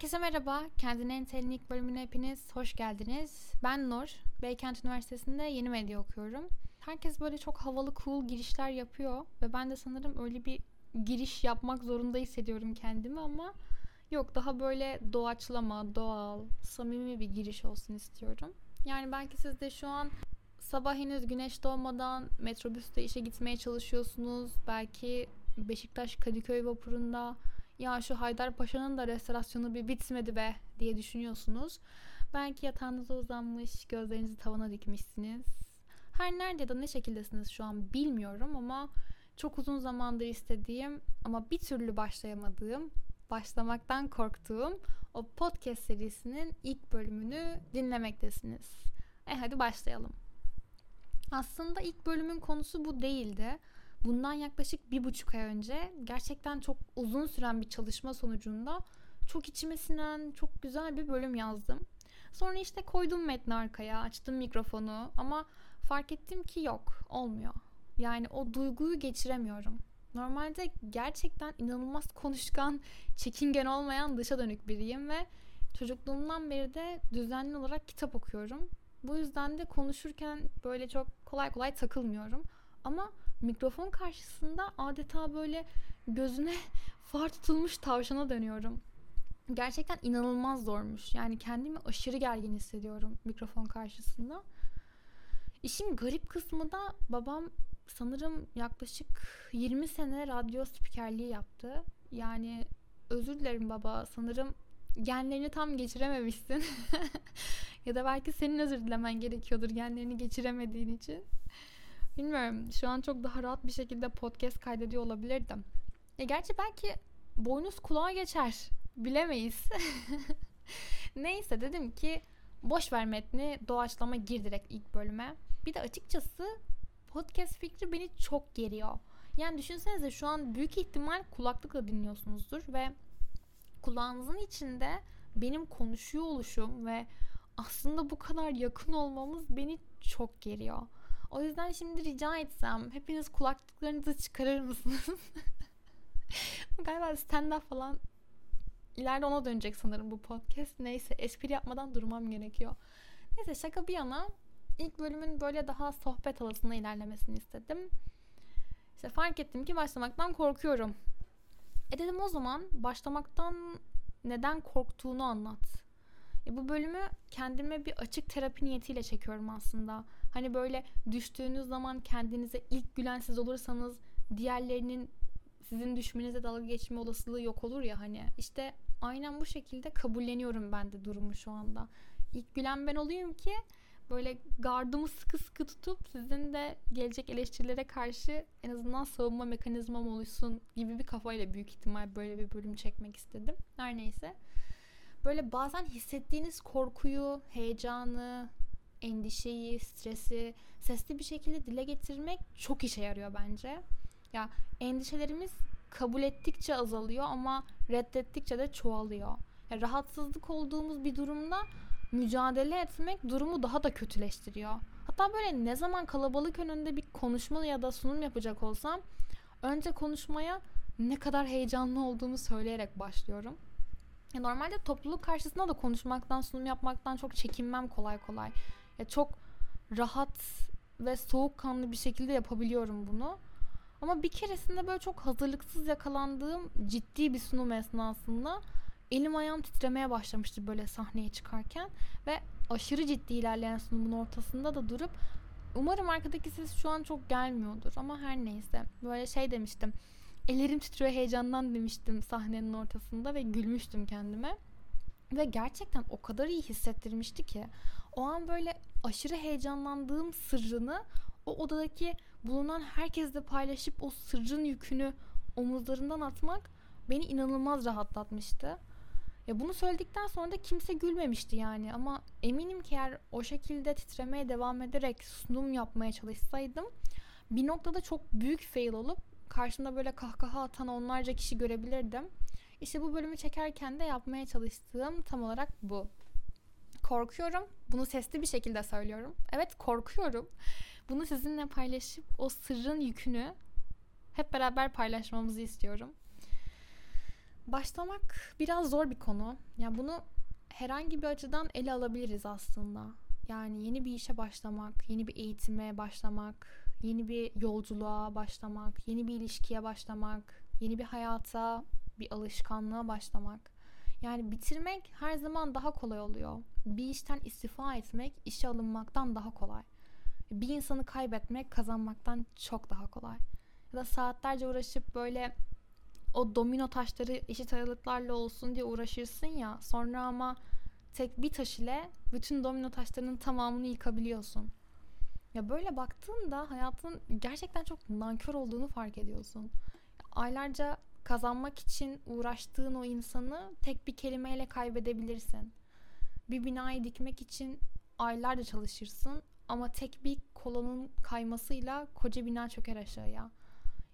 Herkese merhaba. Kendine Entel'in ilk bölümüne hepiniz hoş geldiniz. Ben Nur. Beykent Üniversitesi'nde yeni medya okuyorum. Herkes böyle çok havalı cool girişler yapıyor ve ben de sanırım öyle bir giriş yapmak zorunda hissediyorum kendimi ama yok daha böyle doğaçlama, doğal, samimi bir giriş olsun istiyorum. Yani belki siz de şu an sabah henüz güneş doğmadan metrobüste işe gitmeye çalışıyorsunuz. Belki Beşiktaş Kadıköy vapurunda ya şu Haydarpaşa'nın da restorasyonu bir bitmedi be diye düşünüyorsunuz. Belki yatağınıza uzanmış, gözlerinizi tavana dikmişsiniz. Her nerede da ne şekildesiniz şu an bilmiyorum ama çok uzun zamandır istediğim ama bir türlü başlayamadığım, başlamaktan korktuğum o podcast serisinin ilk bölümünü dinlemektesiniz. E hadi başlayalım. Aslında ilk bölümün konusu bu değildi. Bundan yaklaşık bir buçuk ay önce gerçekten çok uzun süren bir çalışma sonucunda çok içime sinen, çok güzel bir bölüm yazdım. Sonra işte koydum metni arkaya, açtım mikrofonu ama fark ettim ki yok, olmuyor. Yani o duyguyu geçiremiyorum. Normalde gerçekten inanılmaz konuşkan, çekingen olmayan dışa dönük biriyim ve çocukluğumdan beri de düzenli olarak kitap okuyorum. Bu yüzden de konuşurken böyle çok kolay kolay takılmıyorum. Ama mikrofon karşısında adeta böyle gözüne far tutulmuş tavşana dönüyorum. Gerçekten inanılmaz zormuş. Yani kendimi aşırı gergin hissediyorum mikrofon karşısında. İşin garip kısmı da babam sanırım yaklaşık 20 sene radyo spikerliği yaptı. Yani özür dilerim baba sanırım genlerini tam geçirememişsin. ya da belki senin özür dilemen gerekiyordur genlerini geçiremediğin için. Bilmiyorum. Şu an çok daha rahat bir şekilde podcast kaydediyor olabilirdim. E gerçi belki boynuz kulağa geçer. Bilemeyiz. Neyse dedim ki boş ver metni doğaçlama gir direkt ilk bölüme. Bir de açıkçası podcast fikri beni çok geriyor. Yani düşünsenize şu an büyük ihtimal kulaklıkla dinliyorsunuzdur ve kulağınızın içinde benim konuşuyor oluşum ve aslında bu kadar yakın olmamız beni çok geriyor. O yüzden şimdi rica etsem hepiniz kulaklıklarınızı çıkarır mısınız? Galiba stand-up falan ileride ona dönecek sanırım bu podcast. Neyse espri yapmadan durmam gerekiyor. Neyse şaka bir yana ilk bölümün böyle daha sohbet havasında ilerlemesini istedim. İşte fark ettim ki başlamaktan korkuyorum. E dedim o zaman başlamaktan neden korktuğunu anlat. E bu bölümü kendime bir açık terapi niyetiyle çekiyorum aslında. Hani böyle düştüğünüz zaman kendinize ilk gülen siz olursanız diğerlerinin sizin düşmenize dalga geçme olasılığı yok olur ya hani. İşte aynen bu şekilde kabulleniyorum ben de durumu şu anda. İlk gülen ben olayım ki böyle gardımı sıkı sıkı tutup sizin de gelecek eleştirilere karşı en azından savunma mekanizmam oluşsun gibi bir kafayla büyük ihtimal böyle bir bölüm çekmek istedim. Her neyse. Böyle bazen hissettiğiniz korkuyu, heyecanı, endişeyi, stresi sesli bir şekilde dile getirmek çok işe yarıyor bence. Ya endişelerimiz kabul ettikçe azalıyor ama reddettikçe de çoğalıyor. Ya rahatsızlık olduğumuz bir durumda mücadele etmek durumu daha da kötüleştiriyor. Hatta böyle ne zaman kalabalık önünde bir konuşma ya da sunum yapacak olsam önce konuşmaya ne kadar heyecanlı olduğumu söyleyerek başlıyorum. Normalde topluluk karşısında da konuşmaktan, sunum yapmaktan çok çekinmem kolay kolay. Ya çok rahat ve soğukkanlı bir şekilde yapabiliyorum bunu. Ama bir keresinde böyle çok hazırlıksız yakalandığım ciddi bir sunum esnasında elim ayağım titremeye başlamıştı böyle sahneye çıkarken ve aşırı ciddi ilerleyen sunumun ortasında da durup umarım arkadaki ses şu an çok gelmiyordur ama her neyse böyle şey demiştim ellerim titriyor heyecandan demiştim sahnenin ortasında ve gülmüştüm kendime. Ve gerçekten o kadar iyi hissettirmişti ki o an böyle aşırı heyecanlandığım sırrını o odadaki bulunan herkesle paylaşıp o sırrın yükünü omuzlarından atmak beni inanılmaz rahatlatmıştı. Ya bunu söyledikten sonra da kimse gülmemişti yani ama eminim ki eğer o şekilde titremeye devam ederek sunum yapmaya çalışsaydım bir noktada çok büyük fail olup karşımda böyle kahkaha atan onlarca kişi görebilirdim. İşte bu bölümü çekerken de yapmaya çalıştığım tam olarak bu. Korkuyorum. Bunu sesli bir şekilde söylüyorum. Evet korkuyorum. Bunu sizinle paylaşıp o sırrın yükünü hep beraber paylaşmamızı istiyorum. Başlamak biraz zor bir konu. Yani bunu herhangi bir açıdan ele alabiliriz aslında. Yani yeni bir işe başlamak, yeni bir eğitime başlamak, yeni bir yolculuğa başlamak, yeni bir ilişkiye başlamak, yeni bir hayata, bir alışkanlığa başlamak. Yani bitirmek her zaman daha kolay oluyor. Bir işten istifa etmek işe alınmaktan daha kolay. Bir insanı kaybetmek kazanmaktan çok daha kolay. Ya da saatlerce uğraşıp böyle o domino taşları eşit aralıklarla olsun diye uğraşırsın ya. Sonra ama tek bir taş ile bütün domino taşlarının tamamını yıkabiliyorsun. Ya böyle baktığında hayatın gerçekten çok nankör olduğunu fark ediyorsun. Aylarca kazanmak için uğraştığın o insanı tek bir kelimeyle kaybedebilirsin. Bir binayı dikmek için aylarca çalışırsın ama tek bir kolonun kaymasıyla koca bina çöker aşağıya.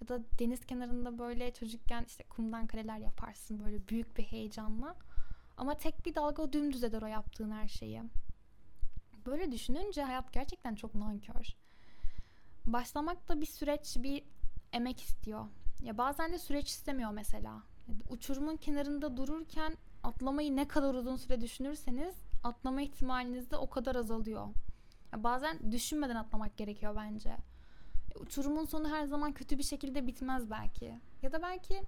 Ya da deniz kenarında böyle çocukken işte kumdan kaleler yaparsın böyle büyük bir heyecanla. Ama tek bir dalga dümdüz eder o yaptığın her şeyi. Böyle düşününce hayat gerçekten çok nankör. Başlamak da bir süreç, bir emek istiyor. Ya bazen de süreç istemiyor mesela. Uçurumun kenarında dururken atlamayı ne kadar uzun süre düşünürseniz atlama ihtimaliniz de o kadar azalıyor. Ya bazen düşünmeden atlamak gerekiyor bence. Uçurumun sonu her zaman kötü bir şekilde bitmez belki. Ya da belki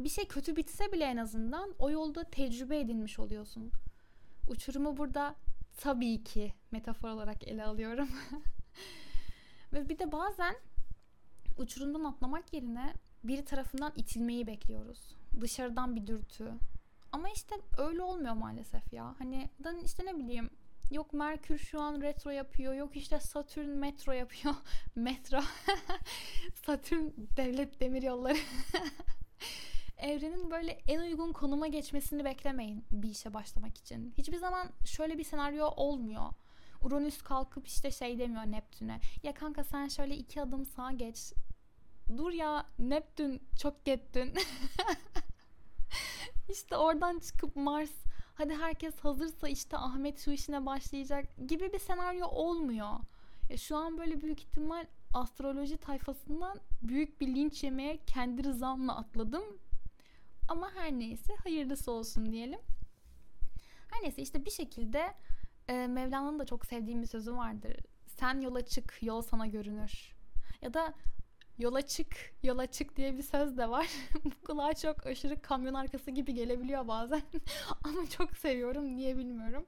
bir şey kötü bitse bile en azından o yolda tecrübe edinmiş oluyorsun. Uçurumu burada tabii ki metafor olarak ele alıyorum. Ve bir de bazen uçurumdan atlamak yerine biri tarafından itilmeyi bekliyoruz. Dışarıdan bir dürtü. Ama işte öyle olmuyor maalesef ya. Hani işte ne bileyim yok Merkür şu an retro yapıyor. Yok işte Satürn metro yapıyor. metro. Satürn devlet demir yolları. Evrenin böyle en uygun konuma geçmesini beklemeyin bir işe başlamak için. Hiçbir zaman şöyle bir senaryo olmuyor. Uranüs kalkıp işte şey demiyor Neptün'e. Ya kanka sen şöyle iki adım sağa geç. Dur ya Neptün çok gettin. İşte oradan çıkıp Mars hadi herkes hazırsa işte Ahmet şu işine başlayacak gibi bir senaryo olmuyor. Ya şu an böyle büyük ihtimal astroloji tayfasından büyük bir linç yemeye kendi rızamla atladım. Ama her neyse hayırlısı olsun diyelim. Her neyse işte bir şekilde e, Mevlana'nın da çok sevdiğim bir sözü vardır. Sen yola çık, yol sana görünür. Ya da yola çık, yola çık diye bir söz de var. Bu kulağa çok aşırı kamyon arkası gibi gelebiliyor bazen. ama çok seviyorum, niye bilmiyorum.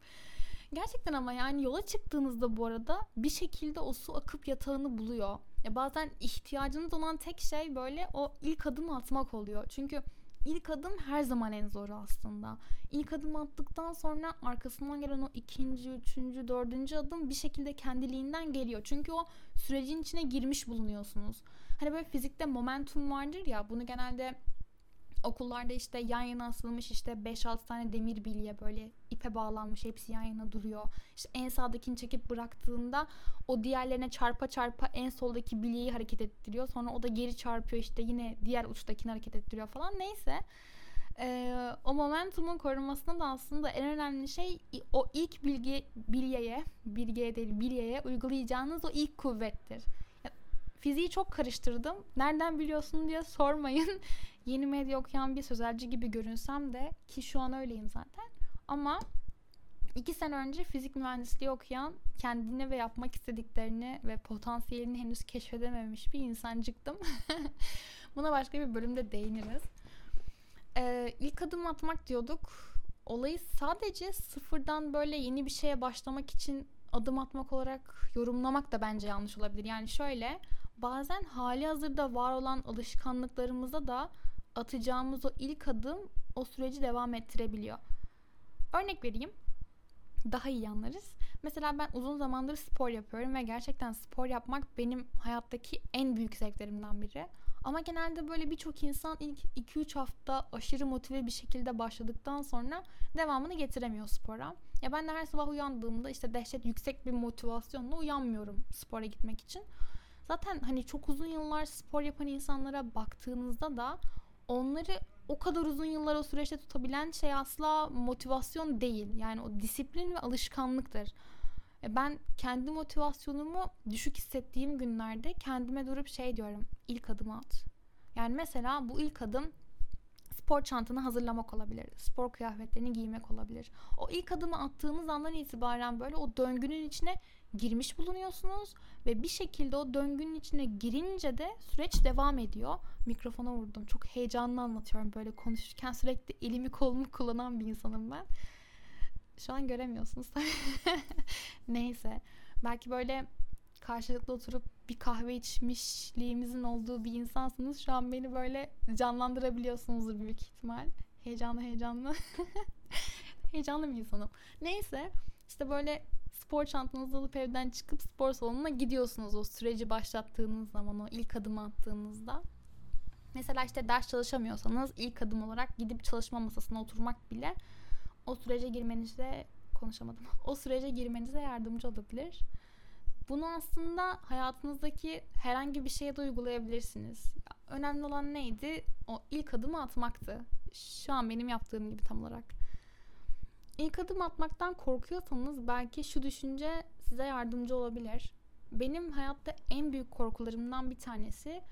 Gerçekten ama yani yola çıktığınızda bu arada bir şekilde o su akıp yatağını buluyor. Ya bazen ihtiyacınız olan tek şey böyle o ilk adım atmak oluyor. Çünkü ilk adım her zaman en zoru aslında. İlk adım attıktan sonra arkasından gelen o ikinci, üçüncü, dördüncü adım bir şekilde kendiliğinden geliyor. Çünkü o sürecin içine girmiş bulunuyorsunuz. Hani böyle fizikte momentum vardır ya bunu genelde okullarda işte yan yana asılmış işte 5-6 tane demir bilye böyle ipe bağlanmış hepsi yan yana duruyor. İşte en sağdakini çekip bıraktığında o diğerlerine çarpa çarpa en soldaki bilyeyi hareket ettiriyor. Sonra o da geri çarpıyor işte yine diğer uçtakini hareket ettiriyor falan. Neyse ee, o momentumun korunmasında da aslında en önemli şey o ilk bilgi bilyeye, bilgiye değil bilyeye uygulayacağınız o ilk kuvvettir. Fiziği çok karıştırdım. Nereden biliyorsun diye sormayın. Yeni medya okuyan bir sözelci gibi görünsem de ki şu an öyleyim zaten. Ama iki sene önce fizik mühendisliği okuyan kendini ve yapmak istediklerini ve potansiyelini henüz keşfedememiş bir insancıktım. Buna başka bir bölümde değiniriz. Ee, ilk adım atmak diyorduk. Olayı sadece sıfırdan böyle yeni bir şeye başlamak için adım atmak olarak yorumlamak da bence yanlış olabilir. Yani şöyle bazen hali hazırda var olan alışkanlıklarımıza da atacağımız o ilk adım o süreci devam ettirebiliyor. Örnek vereyim. Daha iyi anlarız. Mesela ben uzun zamandır spor yapıyorum ve gerçekten spor yapmak benim hayattaki en büyük zevklerimden biri. Ama genelde böyle birçok insan ilk 2-3 hafta aşırı motive bir şekilde başladıktan sonra devamını getiremiyor spora. Ya ben de her sabah uyandığımda işte dehşet yüksek bir motivasyonla uyanmıyorum spora gitmek için. Zaten hani çok uzun yıllar spor yapan insanlara baktığınızda da onları o kadar uzun yıllar o süreçte tutabilen şey asla motivasyon değil. Yani o disiplin ve alışkanlıktır. E, ben kendi motivasyonumu düşük hissettiğim günlerde kendime durup şey diyorum. İlk adımı at. Yani mesela bu ilk adım spor çantanı hazırlamak olabilir. Spor kıyafetlerini giymek olabilir. O ilk adımı attığınız andan itibaren böyle o döngünün içine girmiş bulunuyorsunuz ve bir şekilde o döngünün içine girince de süreç devam ediyor. Mikrofona vurdum. Çok heyecanlı anlatıyorum böyle konuşurken sürekli elimi kolumu kullanan bir insanım ben. Şu an göremiyorsunuz. Neyse. Belki böyle karşılıklı oturup bir kahve içmişliğimizin olduğu bir insansınız. Şu an beni böyle canlandırabiliyorsunuzdur büyük ihtimal. Heyecanlı heyecanlı. heyecanlı bir insanım. Neyse işte böyle spor çantanızı alıp evden çıkıp spor salonuna gidiyorsunuz o süreci başlattığınız zaman o ilk adımı attığınızda. Mesela işte ders çalışamıyorsanız ilk adım olarak gidip çalışma masasına oturmak bile o sürece girmenize konuşamadım. O sürece girmenize yardımcı olabilir. Bunu aslında hayatınızdaki herhangi bir şeye de uygulayabilirsiniz. Önemli olan neydi? O ilk adımı atmaktı. Şu an benim yaptığım gibi tam olarak. İlk adım atmaktan korkuyorsanız belki şu düşünce size yardımcı olabilir. Benim hayatta en büyük korkularımdan bir tanesi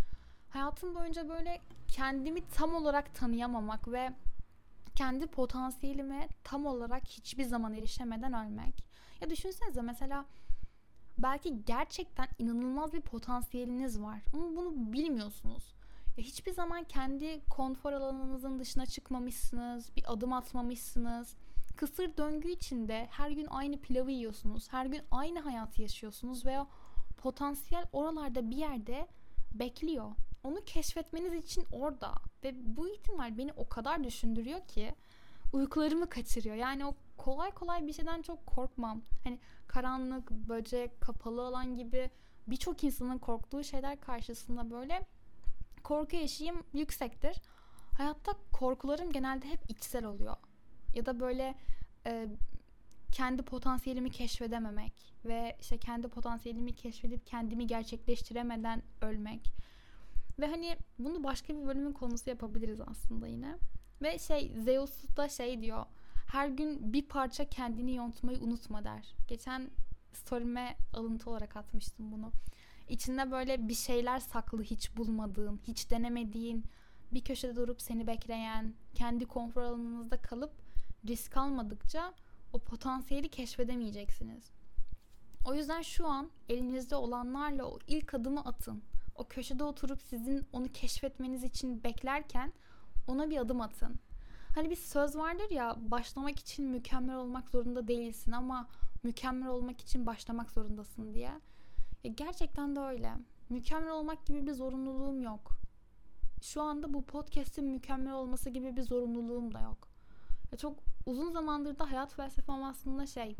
hayatım boyunca böyle kendimi tam olarak tanıyamamak ve kendi potansiyelime tam olarak hiçbir zaman erişemeden ölmek. Ya düşünsenize mesela belki gerçekten inanılmaz bir potansiyeliniz var ama bunu bilmiyorsunuz. Ya hiçbir zaman kendi konfor alanınızın dışına çıkmamışsınız, bir adım atmamışsınız. Kısır döngü içinde her gün aynı pilavı yiyorsunuz, her gün aynı hayatı yaşıyorsunuz veya potansiyel oralarda bir yerde bekliyor. Onu keşfetmeniz için orada ve bu ihtimal beni o kadar düşündürüyor ki uykularımı kaçırıyor. Yani o kolay kolay bir şeyden çok korkmam. Hani karanlık, böcek, kapalı alan gibi birçok insanın korktuğu şeyler karşısında böyle korku eşiğim yüksektir. Hayatta korkularım genelde hep içsel oluyor. Ya da böyle e, kendi potansiyelimi keşfedememek ve işte kendi potansiyelimi keşfedip kendimi gerçekleştiremeden ölmek. Ve hani bunu başka bir bölümün konusu yapabiliriz aslında yine. Ve şey Zeus da şey diyor her gün bir parça kendini yontmayı unutma der. Geçen story'me alıntı olarak atmıştım bunu. İçinde böyle bir şeyler saklı hiç bulmadığın, hiç denemediğin, bir köşede durup seni bekleyen, kendi konfor alanınızda kalıp risk almadıkça o potansiyeli keşfedemeyeceksiniz. O yüzden şu an elinizde olanlarla o ilk adımı atın. O köşede oturup sizin onu keşfetmeniz için beklerken ona bir adım atın. Hani bir söz vardır ya başlamak için mükemmel olmak zorunda değilsin ama mükemmel olmak için başlamak zorundasın diye. Ya gerçekten de öyle. Mükemmel olmak gibi bir zorunluluğum yok. Şu anda bu podcast'in mükemmel olması gibi bir zorunluluğum da yok. Ya çok uzun zamandır da hayat felsefem aslında şey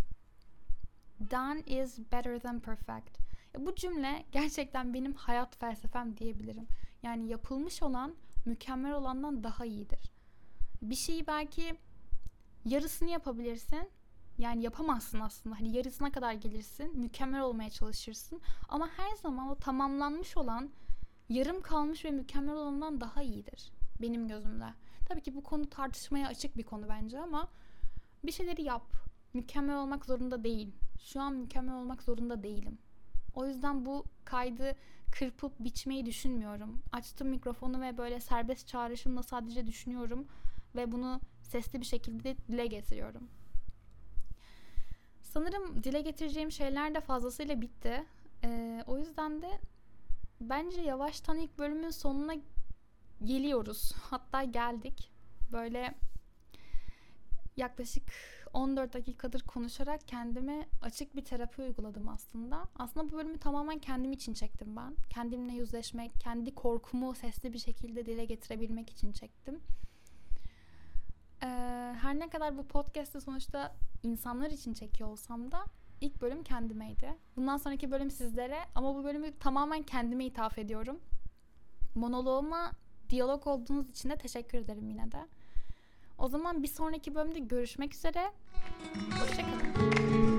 Done is better than perfect. Ya bu cümle gerçekten benim hayat felsefem diyebilirim. Yani yapılmış olan mükemmel olandan daha iyidir bir şeyi belki yarısını yapabilirsin. Yani yapamazsın aslında. Hani yarısına kadar gelirsin. Mükemmel olmaya çalışırsın. Ama her zaman o tamamlanmış olan yarım kalmış ve mükemmel olandan daha iyidir. Benim gözümde. Tabii ki bu konu tartışmaya açık bir konu bence ama bir şeyleri yap. Mükemmel olmak zorunda değil. Şu an mükemmel olmak zorunda değilim. O yüzden bu kaydı kırpıp biçmeyi düşünmüyorum. Açtım mikrofonu ve böyle serbest çağrışımla sadece düşünüyorum ve bunu sesli bir şekilde dile getiriyorum. Sanırım dile getireceğim şeyler de fazlasıyla bitti. Ee, o yüzden de bence yavaştan ilk bölümün sonuna geliyoruz. Hatta geldik. Böyle yaklaşık 14 dakikadır konuşarak kendime açık bir terapi uyguladım aslında. Aslında bu bölümü tamamen kendim için çektim ben. Kendimle yüzleşmek, kendi korkumu sesli bir şekilde dile getirebilmek için çektim. Her ne kadar bu podcast'ı sonuçta insanlar için çekiyor olsam da ilk bölüm kendimeydi. Bundan sonraki bölüm sizlere ama bu bölümü tamamen kendime ithaf ediyorum. Monoloğuma diyalog olduğunuz için de teşekkür ederim yine de. O zaman bir sonraki bölümde görüşmek üzere. Hoşçakalın.